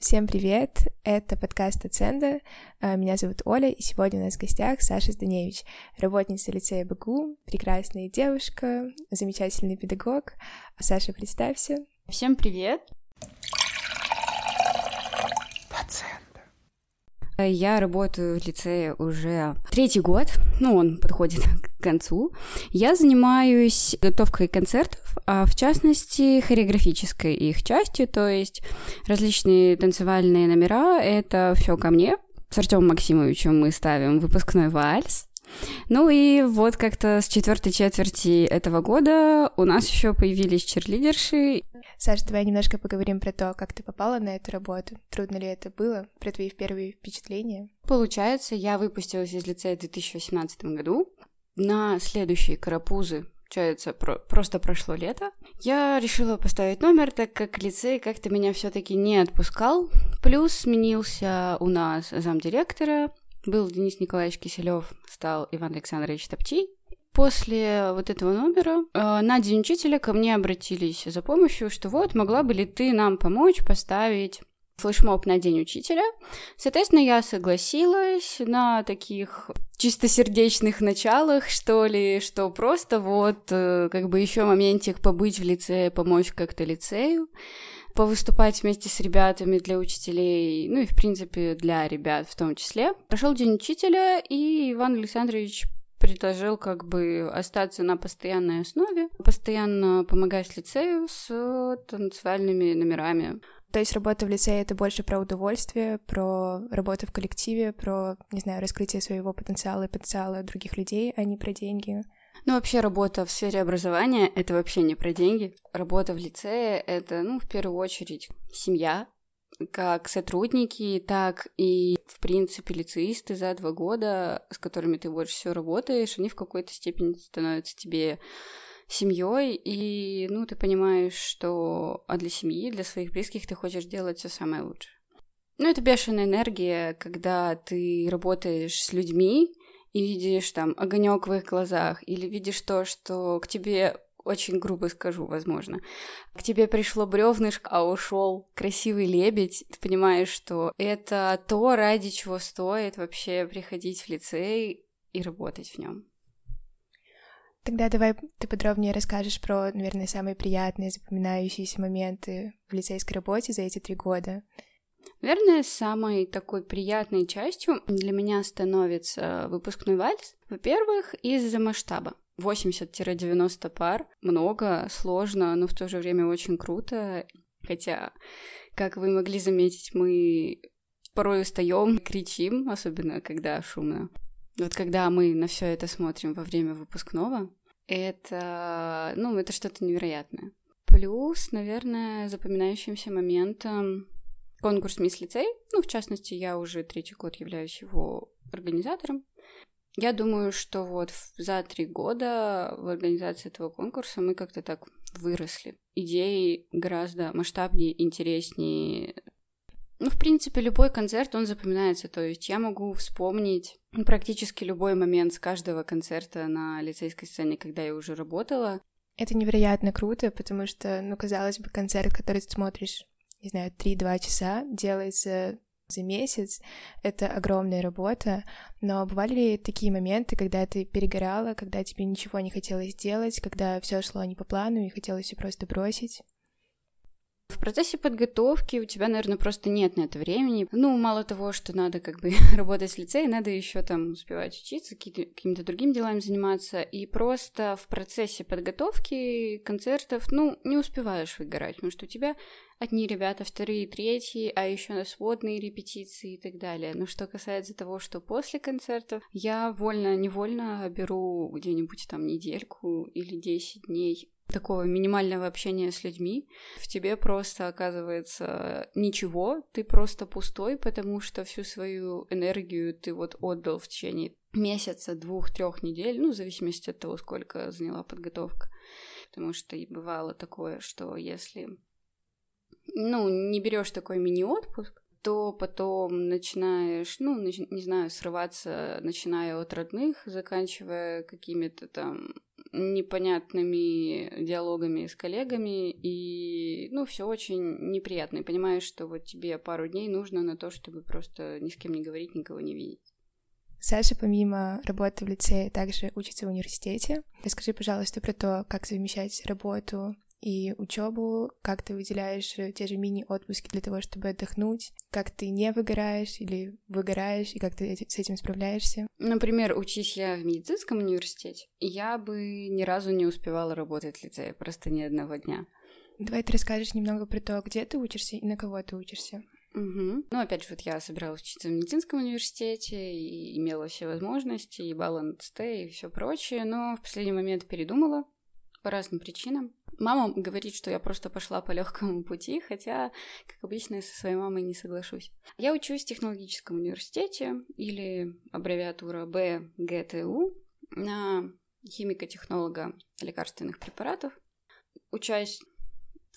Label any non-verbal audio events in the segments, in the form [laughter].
Всем привет! Это подкаст Аценда. А, меня зовут Оля, и сегодня у нас в гостях Саша Зданевич, работница лицея БГУ, прекрасная девушка, замечательный педагог. Саша, представься. Всем привет! Я работаю в лицее уже третий год, ну, он подходит [laughs] к концу. Я занимаюсь готовкой концертов, а в частности хореографической их частью, то есть различные танцевальные номера, это все ко мне. С Артемом Максимовичем мы ставим выпускной вальс, ну и вот как-то с четвертой четверти этого года у нас еще появились черлидерши. Саша, давай немножко поговорим про то, как ты попала на эту работу. Трудно ли это было? Про твои первые впечатления? Получается, я выпустилась из лицея в 2018 году. На следующие карапузы получается, про просто прошло лето. Я решила поставить номер, так как лицей как-то меня все-таки не отпускал. Плюс сменился у нас замдиректора, был Денис Николаевич Киселев, стал Иван Александрович Топтий. После вот этого номера э, на День учителя ко мне обратились за помощью, что вот, могла бы ли ты нам помочь поставить флешмоб на День учителя. Соответственно, я согласилась на таких чистосердечных началах, что ли, что просто вот э, как бы еще моментик побыть в лицее, помочь как-то лицею повыступать вместе с ребятами для учителей, ну и, в принципе, для ребят в том числе. Прошел день учителя, и Иван Александрович предложил как бы остаться на постоянной основе, постоянно помогать лицею с танцевальными номерами. То есть работа в лицее — это больше про удовольствие, про работу в коллективе, про, не знаю, раскрытие своего потенциала и потенциала других людей, а не про деньги. Ну, вообще работа в сфере образования — это вообще не про деньги. Работа в лицее — это, ну, в первую очередь, семья, как сотрудники, так и, в принципе, лицеисты за два года, с которыми ты больше всего работаешь, они в какой-то степени становятся тебе семьей, и, ну, ты понимаешь, что а для семьи, для своих близких ты хочешь делать все самое лучшее. Ну, это бешеная энергия, когда ты работаешь с людьми, и видишь там огонек в их глазах, или видишь то, что к тебе очень грубо скажу, возможно. К тебе пришло бревнышко, а ушел красивый лебедь. Ты понимаешь, что это то, ради чего стоит вообще приходить в лицей и работать в нем. Тогда давай ты подробнее расскажешь про, наверное, самые приятные, запоминающиеся моменты в лицейской работе за эти три года. Наверное, самой такой приятной частью для меня становится выпускной вальс. Во-первых, из-за масштаба. 80-90 пар. Много, сложно, но в то же время очень круто. Хотя, как вы могли заметить, мы порой устаем, кричим, особенно когда шумно. Вот когда мы на все это смотрим во время выпускного, это, ну, это что-то невероятное. Плюс, наверное, запоминающимся моментом конкурс «Мисс Лицей». Ну, в частности, я уже третий год являюсь его организатором. Я думаю, что вот за три года в организации этого конкурса мы как-то так выросли. Идеи гораздо масштабнее, интереснее. Ну, в принципе, любой концерт, он запоминается. То есть я могу вспомнить практически любой момент с каждого концерта на лицейской сцене, когда я уже работала. Это невероятно круто, потому что, ну, казалось бы, концерт, который ты смотришь не знаю, 3-2 часа делается за месяц, это огромная работа, но бывали ли такие моменты, когда ты перегорала, когда тебе ничего не хотелось делать, когда все шло не по плану и хотелось все просто бросить? В процессе подготовки у тебя, наверное, просто нет на это времени. Ну, мало того, что надо как бы [laughs] работать в лицее, надо еще там успевать учиться, какими-то другими делами заниматься. И просто в процессе подготовки концертов, ну, не успеваешь выгорать, потому что у тебя одни ребята, вторые, третьи, а еще на сводные репетиции и так далее. Но что касается того, что после концерта, я вольно-невольно беру где-нибудь там недельку или 10 дней такого минимального общения с людьми, в тебе просто оказывается ничего, ты просто пустой, потому что всю свою энергию ты вот отдал в течение месяца, двух, трех недель, ну, в зависимости от того, сколько заняла подготовка. Потому что и бывало такое, что если ну, не берешь такой мини-отпуск, то потом начинаешь, ну, не знаю, срываться, начиная от родных, заканчивая какими-то там непонятными диалогами с коллегами, и, ну, все очень неприятно. И понимаешь, что вот тебе пару дней нужно на то, чтобы просто ни с кем не говорить, никого не видеть. Саша, помимо работы в лицее, также учится в университете. Расскажи, пожалуйста, про то, как совмещать работу и учебу, как ты выделяешь э, те же мини-отпуски для того, чтобы отдохнуть, как ты не выгораешь или выгораешь, и как ты с этим справляешься. Например, учись я в медицинском университете, я бы ни разу не успевала работать в лицее, просто ни одного дня. Давай ты расскажешь немного про то, где ты учишься и на кого ты учишься. Угу. Ну, опять же, вот я собиралась учиться в медицинском университете и имела все возможности, и балл НЦТ, и все прочее, но в последний момент передумала по разным причинам. Мама говорит, что я просто пошла по легкому пути, хотя, как обычно, я со своей мамой не соглашусь. Я учусь в технологическом университете, или аббревиатура БГТУ, на химико-технолога лекарственных препаратов. Учась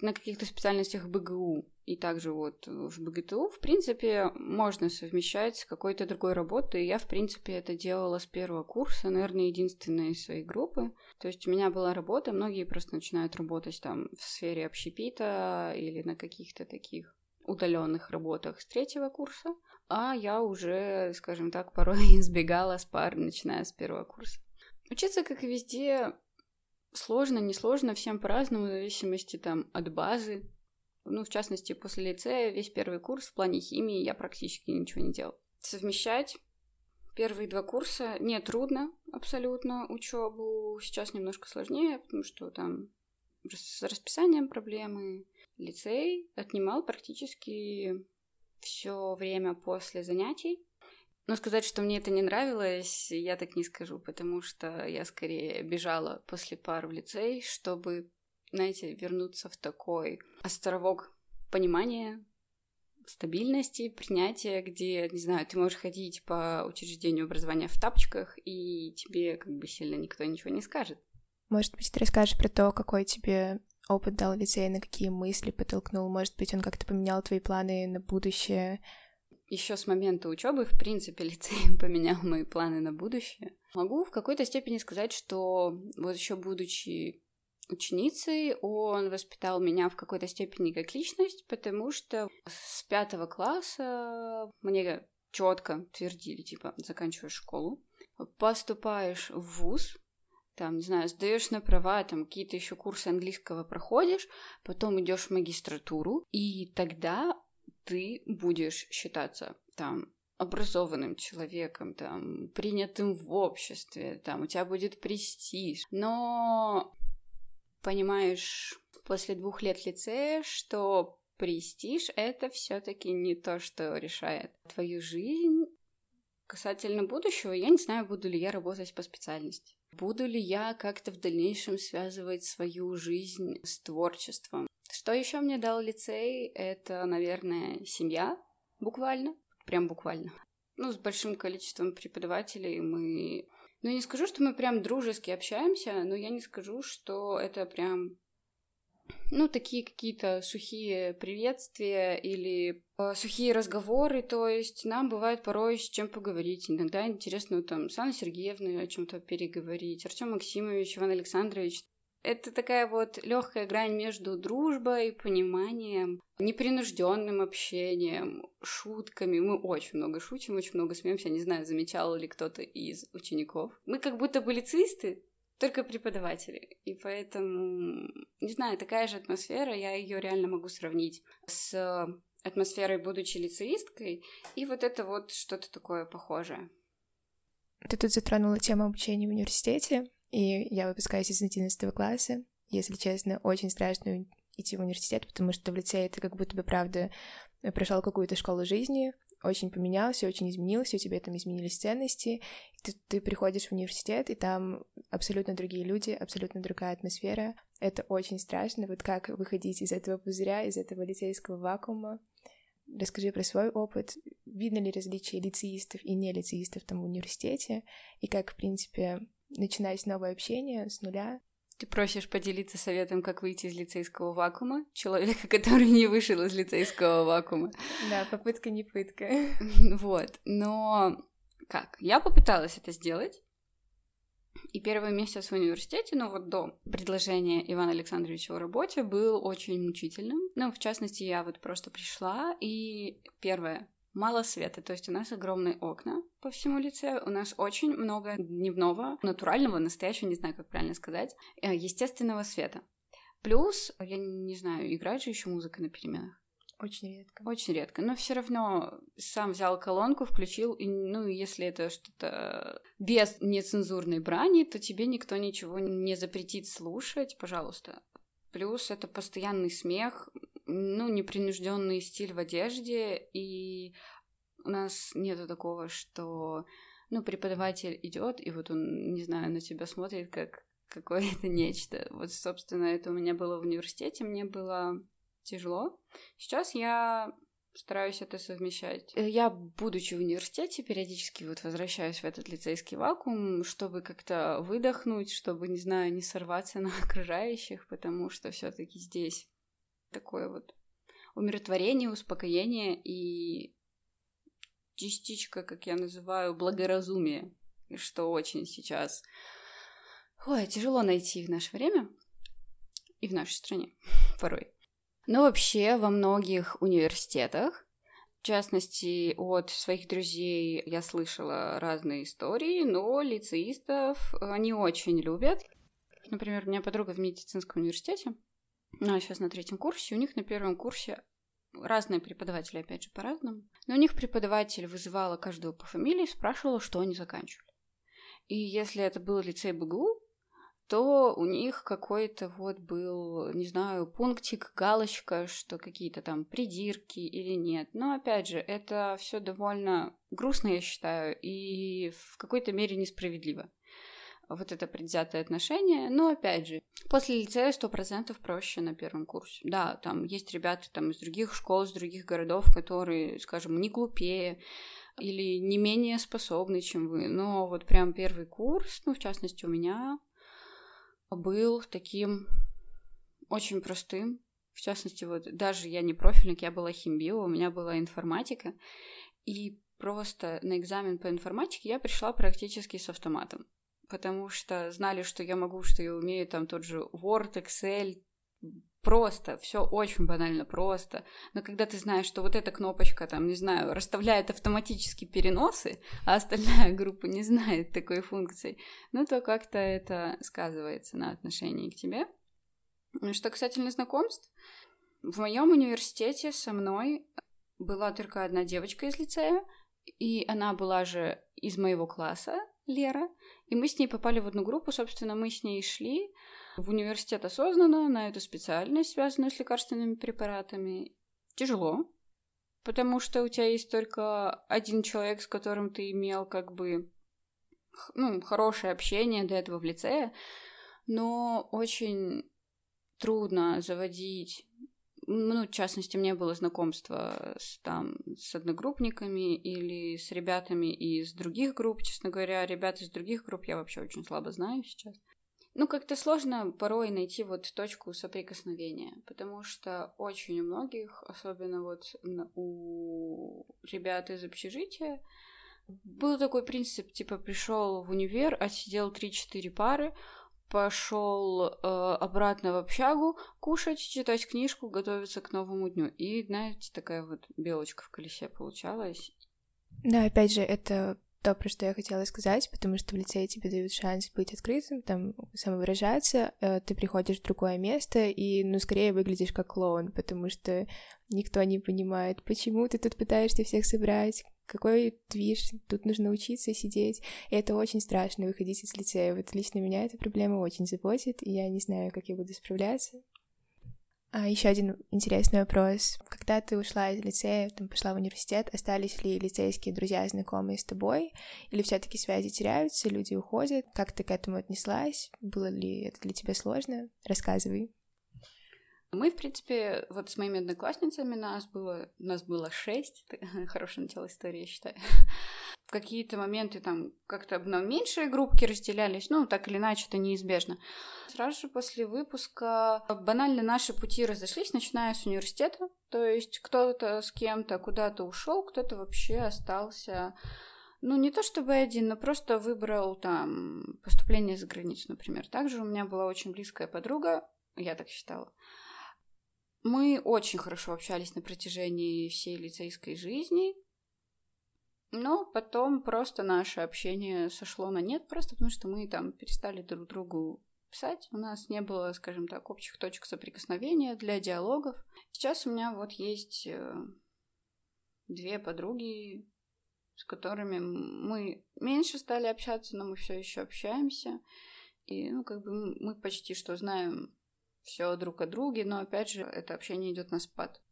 на каких-то специальностях БГУ и также вот в БГТУ, в принципе, можно совмещать с какой-то другой работой. Я, в принципе, это делала с первого курса, наверное, единственная из своей группы. То есть у меня была работа, многие просто начинают работать там в сфере общепита или на каких-то таких удаленных работах с третьего курса, а я уже, скажем так, порой [laughs] избегала с пар, начиная с первого курса. Учиться, как и везде, сложно, несложно, всем по-разному, в зависимости там от базы, ну, в частности, после лицея весь первый курс в плане химии я практически ничего не делал. Совмещать первые два курса не трудно абсолютно учебу. Сейчас немножко сложнее, потому что там с расписанием проблемы. Лицей отнимал практически все время после занятий. Но сказать, что мне это не нравилось, я так не скажу, потому что я скорее бежала после пар в лицей, чтобы знаете, вернуться в такой островок понимания, стабильности, принятия, где, не знаю, ты можешь ходить по учреждению образования в тапочках, и тебе как бы сильно никто ничего не скажет. Может быть, ты расскажешь про то, какой тебе опыт дал лицей, на какие мысли подтолкнул? Может быть, он как-то поменял твои планы на будущее? Еще с момента учебы, в принципе, [laughs] лицей поменял мои планы на будущее. Могу в какой-то степени сказать, что вот еще будучи ученицей, он воспитал меня в какой-то степени как личность, потому что с пятого класса мне четко твердили, типа, заканчиваешь школу, поступаешь в вуз, там, не знаю, сдаешь на права, там какие-то еще курсы английского проходишь, потом идешь в магистратуру, и тогда ты будешь считаться там образованным человеком, там, принятым в обществе, там, у тебя будет престиж. Но понимаешь после двух лет лицея, что престиж — это все таки не то, что решает твою жизнь. Касательно будущего, я не знаю, буду ли я работать по специальности. Буду ли я как-то в дальнейшем связывать свою жизнь с творчеством. Что еще мне дал лицей? Это, наверное, семья, буквально, прям буквально. Ну, с большим количеством преподавателей мы ну, я не скажу, что мы прям дружески общаемся, но я не скажу, что это прям ну, такие какие-то сухие приветствия или э, сухие разговоры, то есть нам бывает порой с чем поговорить. Иногда интересно там с Анной Сергеевной о чем-то переговорить, Артем Максимович, Иван Александрович это такая вот легкая грань между дружбой, пониманием, непринужденным общением, шутками. Мы очень много шутим, очень много смеемся. Не знаю, замечал ли кто-то из учеников. Мы как будто бы лицеисты, только преподаватели. И поэтому, не знаю, такая же атмосфера, я ее реально могу сравнить с атмосферой, будучи лицеисткой, и вот это вот что-то такое похожее. Ты тут затронула тему обучения в университете. И я выпускаюсь из 11 класса. Если честно, очень страшно идти в университет, потому что в лицее ты как будто бы, правда, прошел какую-то школу жизни, очень поменялся, очень изменился, у тебя там изменились ценности, ты, ты приходишь в университет, и там абсолютно другие люди, абсолютно другая атмосфера. Это очень страшно. Вот как выходить из этого пузыря, из этого лицейского вакуума. Расскажи про свой опыт. Видно ли различия лицеистов и не лицеистов там в университете? И как, в принципе, начинать новое общение с нуля. Ты просишь поделиться советом, как выйти из лицейского вакуума? Человека, [laughs] который не вышел из лицейского вакуума. Да, попытка не пытка. [laughs] Вот, но как? Я попыталась это сделать. И первый месяц в университете, ну вот до предложения Ивана Александровича о работе, был очень мучительным. Ну, в частности, я вот просто пришла, и первое, мало света, то есть у нас огромные окна по всему лице, у нас очень много дневного, натурального, настоящего, не знаю, как правильно сказать, э, естественного света. Плюс, я не знаю, играет же еще музыка на переменах. Очень редко. Очень редко. Но все равно сам взял колонку, включил, и, ну, если это что-то без нецензурной брани, то тебе никто ничего не запретит слушать, пожалуйста. Плюс это постоянный смех, ну, непринужденный стиль в одежде, и у нас нету такого, что, ну, преподаватель идет, и вот он, не знаю, на тебя смотрит как [laughs] какое-то нечто. Вот, собственно, это у меня было в университете, мне было тяжело. Сейчас я стараюсь это совмещать. Э, я, будучи в университете, периодически вот возвращаюсь в этот лицейский вакуум, чтобы как-то выдохнуть, чтобы, не знаю, не сорваться на [laughs] окружающих, потому что все таки здесь такое вот умиротворение, успокоение и частичка, как я называю, благоразумия, что очень сейчас ой, тяжело найти в наше время и в нашей стране [laughs] порой. Но вообще во многих университетах, в частности, от своих друзей я слышала разные истории, но лицеистов они очень любят. Например, у меня подруга в медицинском университете, она сейчас на третьем курсе, у них на первом курсе разные преподаватели, опять же, по-разному. Но у них преподаватель вызывала каждого по фамилии, спрашивала, что они заканчивали. И если это был лицей БГУ, то у них какой-то вот был, не знаю, пунктик, галочка, что какие-то там придирки или нет. Но опять же, это все довольно грустно, я считаю, и в какой-то мере несправедливо. Вот это предвзятое отношение. Но опять же, после лицея сто процентов проще на первом курсе. Да, там есть ребята там из других школ, из других городов, которые, скажем, не глупее, или не менее способны, чем вы. Но вот прям первый курс, ну, в частности, у меня был таким очень простым. В частности, вот даже я не профильник, я была химбио, у меня была информатика. И просто на экзамен по информатике я пришла практически с автоматом. Потому что знали, что я могу, что я умею, там тот же Word, Excel, просто, все очень банально просто. Но когда ты знаешь, что вот эта кнопочка, там, не знаю, расставляет автоматически переносы, а остальная группа не знает такой функции, ну то как-то это сказывается на отношении к тебе. Что касательно знакомств, в моем университете со мной была только одна девочка из лицея, и она была же из моего класса, Лера, и мы с ней попали в одну группу, собственно, мы с ней шли, в университет осознанно на эту специальность, связанную с лекарственными препаратами, тяжело, потому что у тебя есть только один человек, с которым ты имел как бы ну, хорошее общение до этого в лицее, но очень трудно заводить ну, в частности, мне было знакомство с, там, с одногруппниками или с ребятами из других групп. Честно говоря, ребят из других групп я вообще очень слабо знаю сейчас. Ну, как-то сложно порой найти вот точку соприкосновения, потому что очень у многих, особенно вот у ребят из общежития, был такой принцип, типа, пришел в универ, отсидел 3-4 пары, пошел э, обратно в общагу кушать, читать книжку, готовиться к новому дню. И, знаете, такая вот белочка в колесе получалась. Да, опять же, это то, про что я хотела сказать, потому что в лицее тебе дают шанс быть открытым, там, самовыражаться, э, ты приходишь в другое место и, ну, скорее выглядишь как клоун, потому что никто не понимает, почему ты тут пытаешься всех собрать, какой движ, тут нужно учиться сидеть, и это очень страшно, выходить из лицея. Вот лично меня эта проблема очень заботит, и я не знаю, как я буду справляться. А еще один интересный вопрос. Когда ты ушла из лицея, там пошла в университет, остались ли лицейские друзья, знакомые с тобой? Или все-таки связи теряются, люди уходят? Как ты к этому отнеслась? Было ли это для тебя сложно? Рассказывай. Мы, в принципе, вот с моими одноклассницами нас было, нас было шесть. [laughs] Хорошее начало истории, я считаю. В какие-то моменты там как-то на меньшие группки разделялись, ну, так или иначе, это неизбежно. Сразу же после выпуска банально наши пути разошлись, начиная с университета. То есть кто-то с кем-то куда-то ушел, кто-то вообще остался Ну, не то чтобы один, но просто выбрал там поступление за границу, например. Также у меня была очень близкая подруга, я так считала. Мы очень хорошо общались на протяжении всей лицейской жизни, но потом просто наше общение сошло на нет, просто потому что мы там перестали друг другу писать. У нас не было, скажем так, общих точек соприкосновения для диалогов. Сейчас у меня вот есть э, две подруги, с которыми мы меньше стали общаться, но мы все еще общаемся. И, ну, как бы мы почти что знаем все друг о друге, но опять же, это общение идет на спад.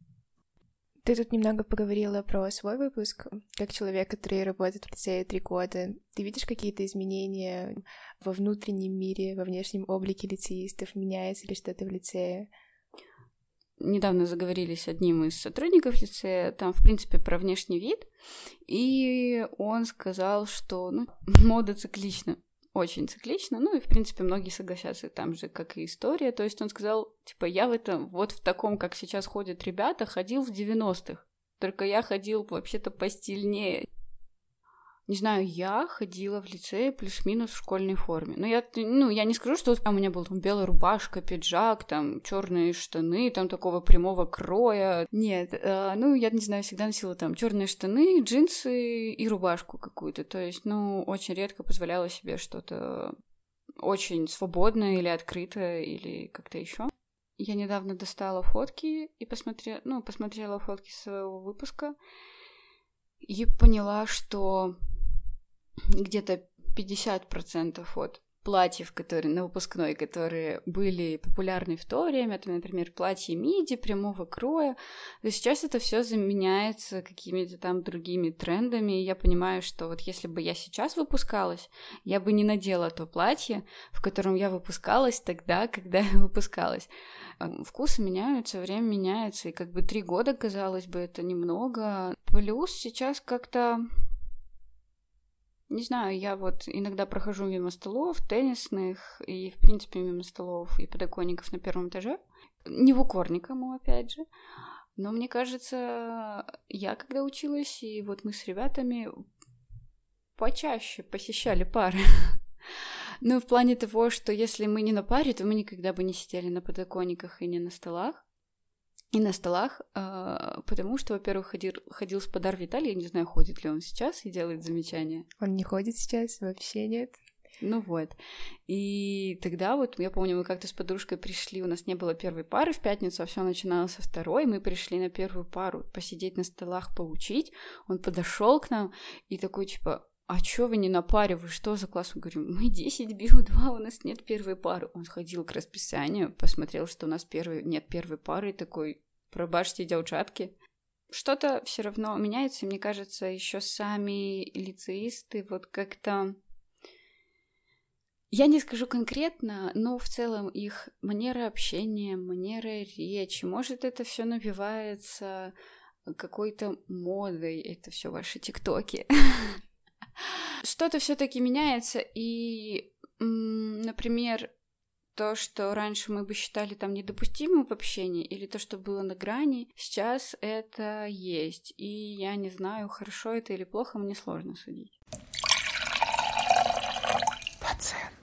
Ты тут немного поговорила про свой выпуск. Как человек, который работает в лицее три года, ты видишь какие-то изменения во внутреннем мире, во внешнем облике лицеистов? Меняется ли что-то в лицее? недавно заговорили с одним из сотрудников лицея, там, в принципе, про внешний вид, и он сказал, что ну, [laughs] мода циклична, очень циклично, ну и, в принципе, многие согласятся там же, как и история, то есть он сказал, типа, я в этом, вот в таком, как сейчас ходят ребята, ходил в 90-х, только я ходил вообще-то постильнее не знаю, я ходила в лицее плюс-минус в школьной форме. Но я, ну, я не скажу, что у меня был там белая рубашка, пиджак, там черные штаны, там такого прямого кроя. Нет, э, ну, я не знаю, всегда носила там черные штаны, джинсы и рубашку какую-то. То есть, ну, очень редко позволяла себе что-то очень свободное или открытое, или как-то еще. Я недавно достала фотки и посмотрела, ну, посмотрела фотки своего выпуска и поняла, что где-то 50% от платьев, которые на выпускной, которые были популярны в то время, это, например, платье миди прямого кроя, то сейчас это все заменяется какими-то там другими трендами, и я понимаю, что вот если бы я сейчас выпускалась, я бы не надела то платье, в котором я выпускалась тогда, когда я выпускалась. Вкусы меняются, время меняется, и как бы три года, казалось бы, это немного. Плюс сейчас как-то не знаю, я вот иногда прохожу мимо столов теннисных и, в принципе, мимо столов и подоконников на первом этаже. Не в укор никому, опять же. Но мне кажется, я когда училась, и вот мы с ребятами почаще посещали пары. [laughs] Ну, в плане того, что если мы не на паре, то мы никогда бы не сидели на подоконниках и не на столах и на столах, э, потому что, во-первых, ходил, ходил с Подар Виталий, я не знаю, ходит ли он сейчас и делает замечания. Он не ходит сейчас, вообще нет. Ну вот. И тогда вот, я помню, мы как-то с подружкой пришли, у нас не было первой пары в пятницу, а все начиналось со второй, мы пришли на первую пару посидеть на столах, поучить. Он подошел к нам и такой, типа, а чё вы не на паре, вы что за класс? Мы говорим, мы 10 бил 2, у нас нет первой пары. Он ходил к расписанию, посмотрел, что у нас первой, нет первой пары, и такой, пробачьте, девчатки. Что-то все равно меняется, мне кажется, еще сами лицеисты вот как-то... Я не скажу конкретно, но в целом их манера общения, манера речи, может, это все навивается какой-то модой, это все ваши тиктоки. [laughs] Что-то все-таки меняется, и, например, то, что раньше мы бы считали там недопустимым в общении, или то, что было на грани, сейчас это есть. И я не знаю, хорошо это или плохо, мне сложно судить. Пациент.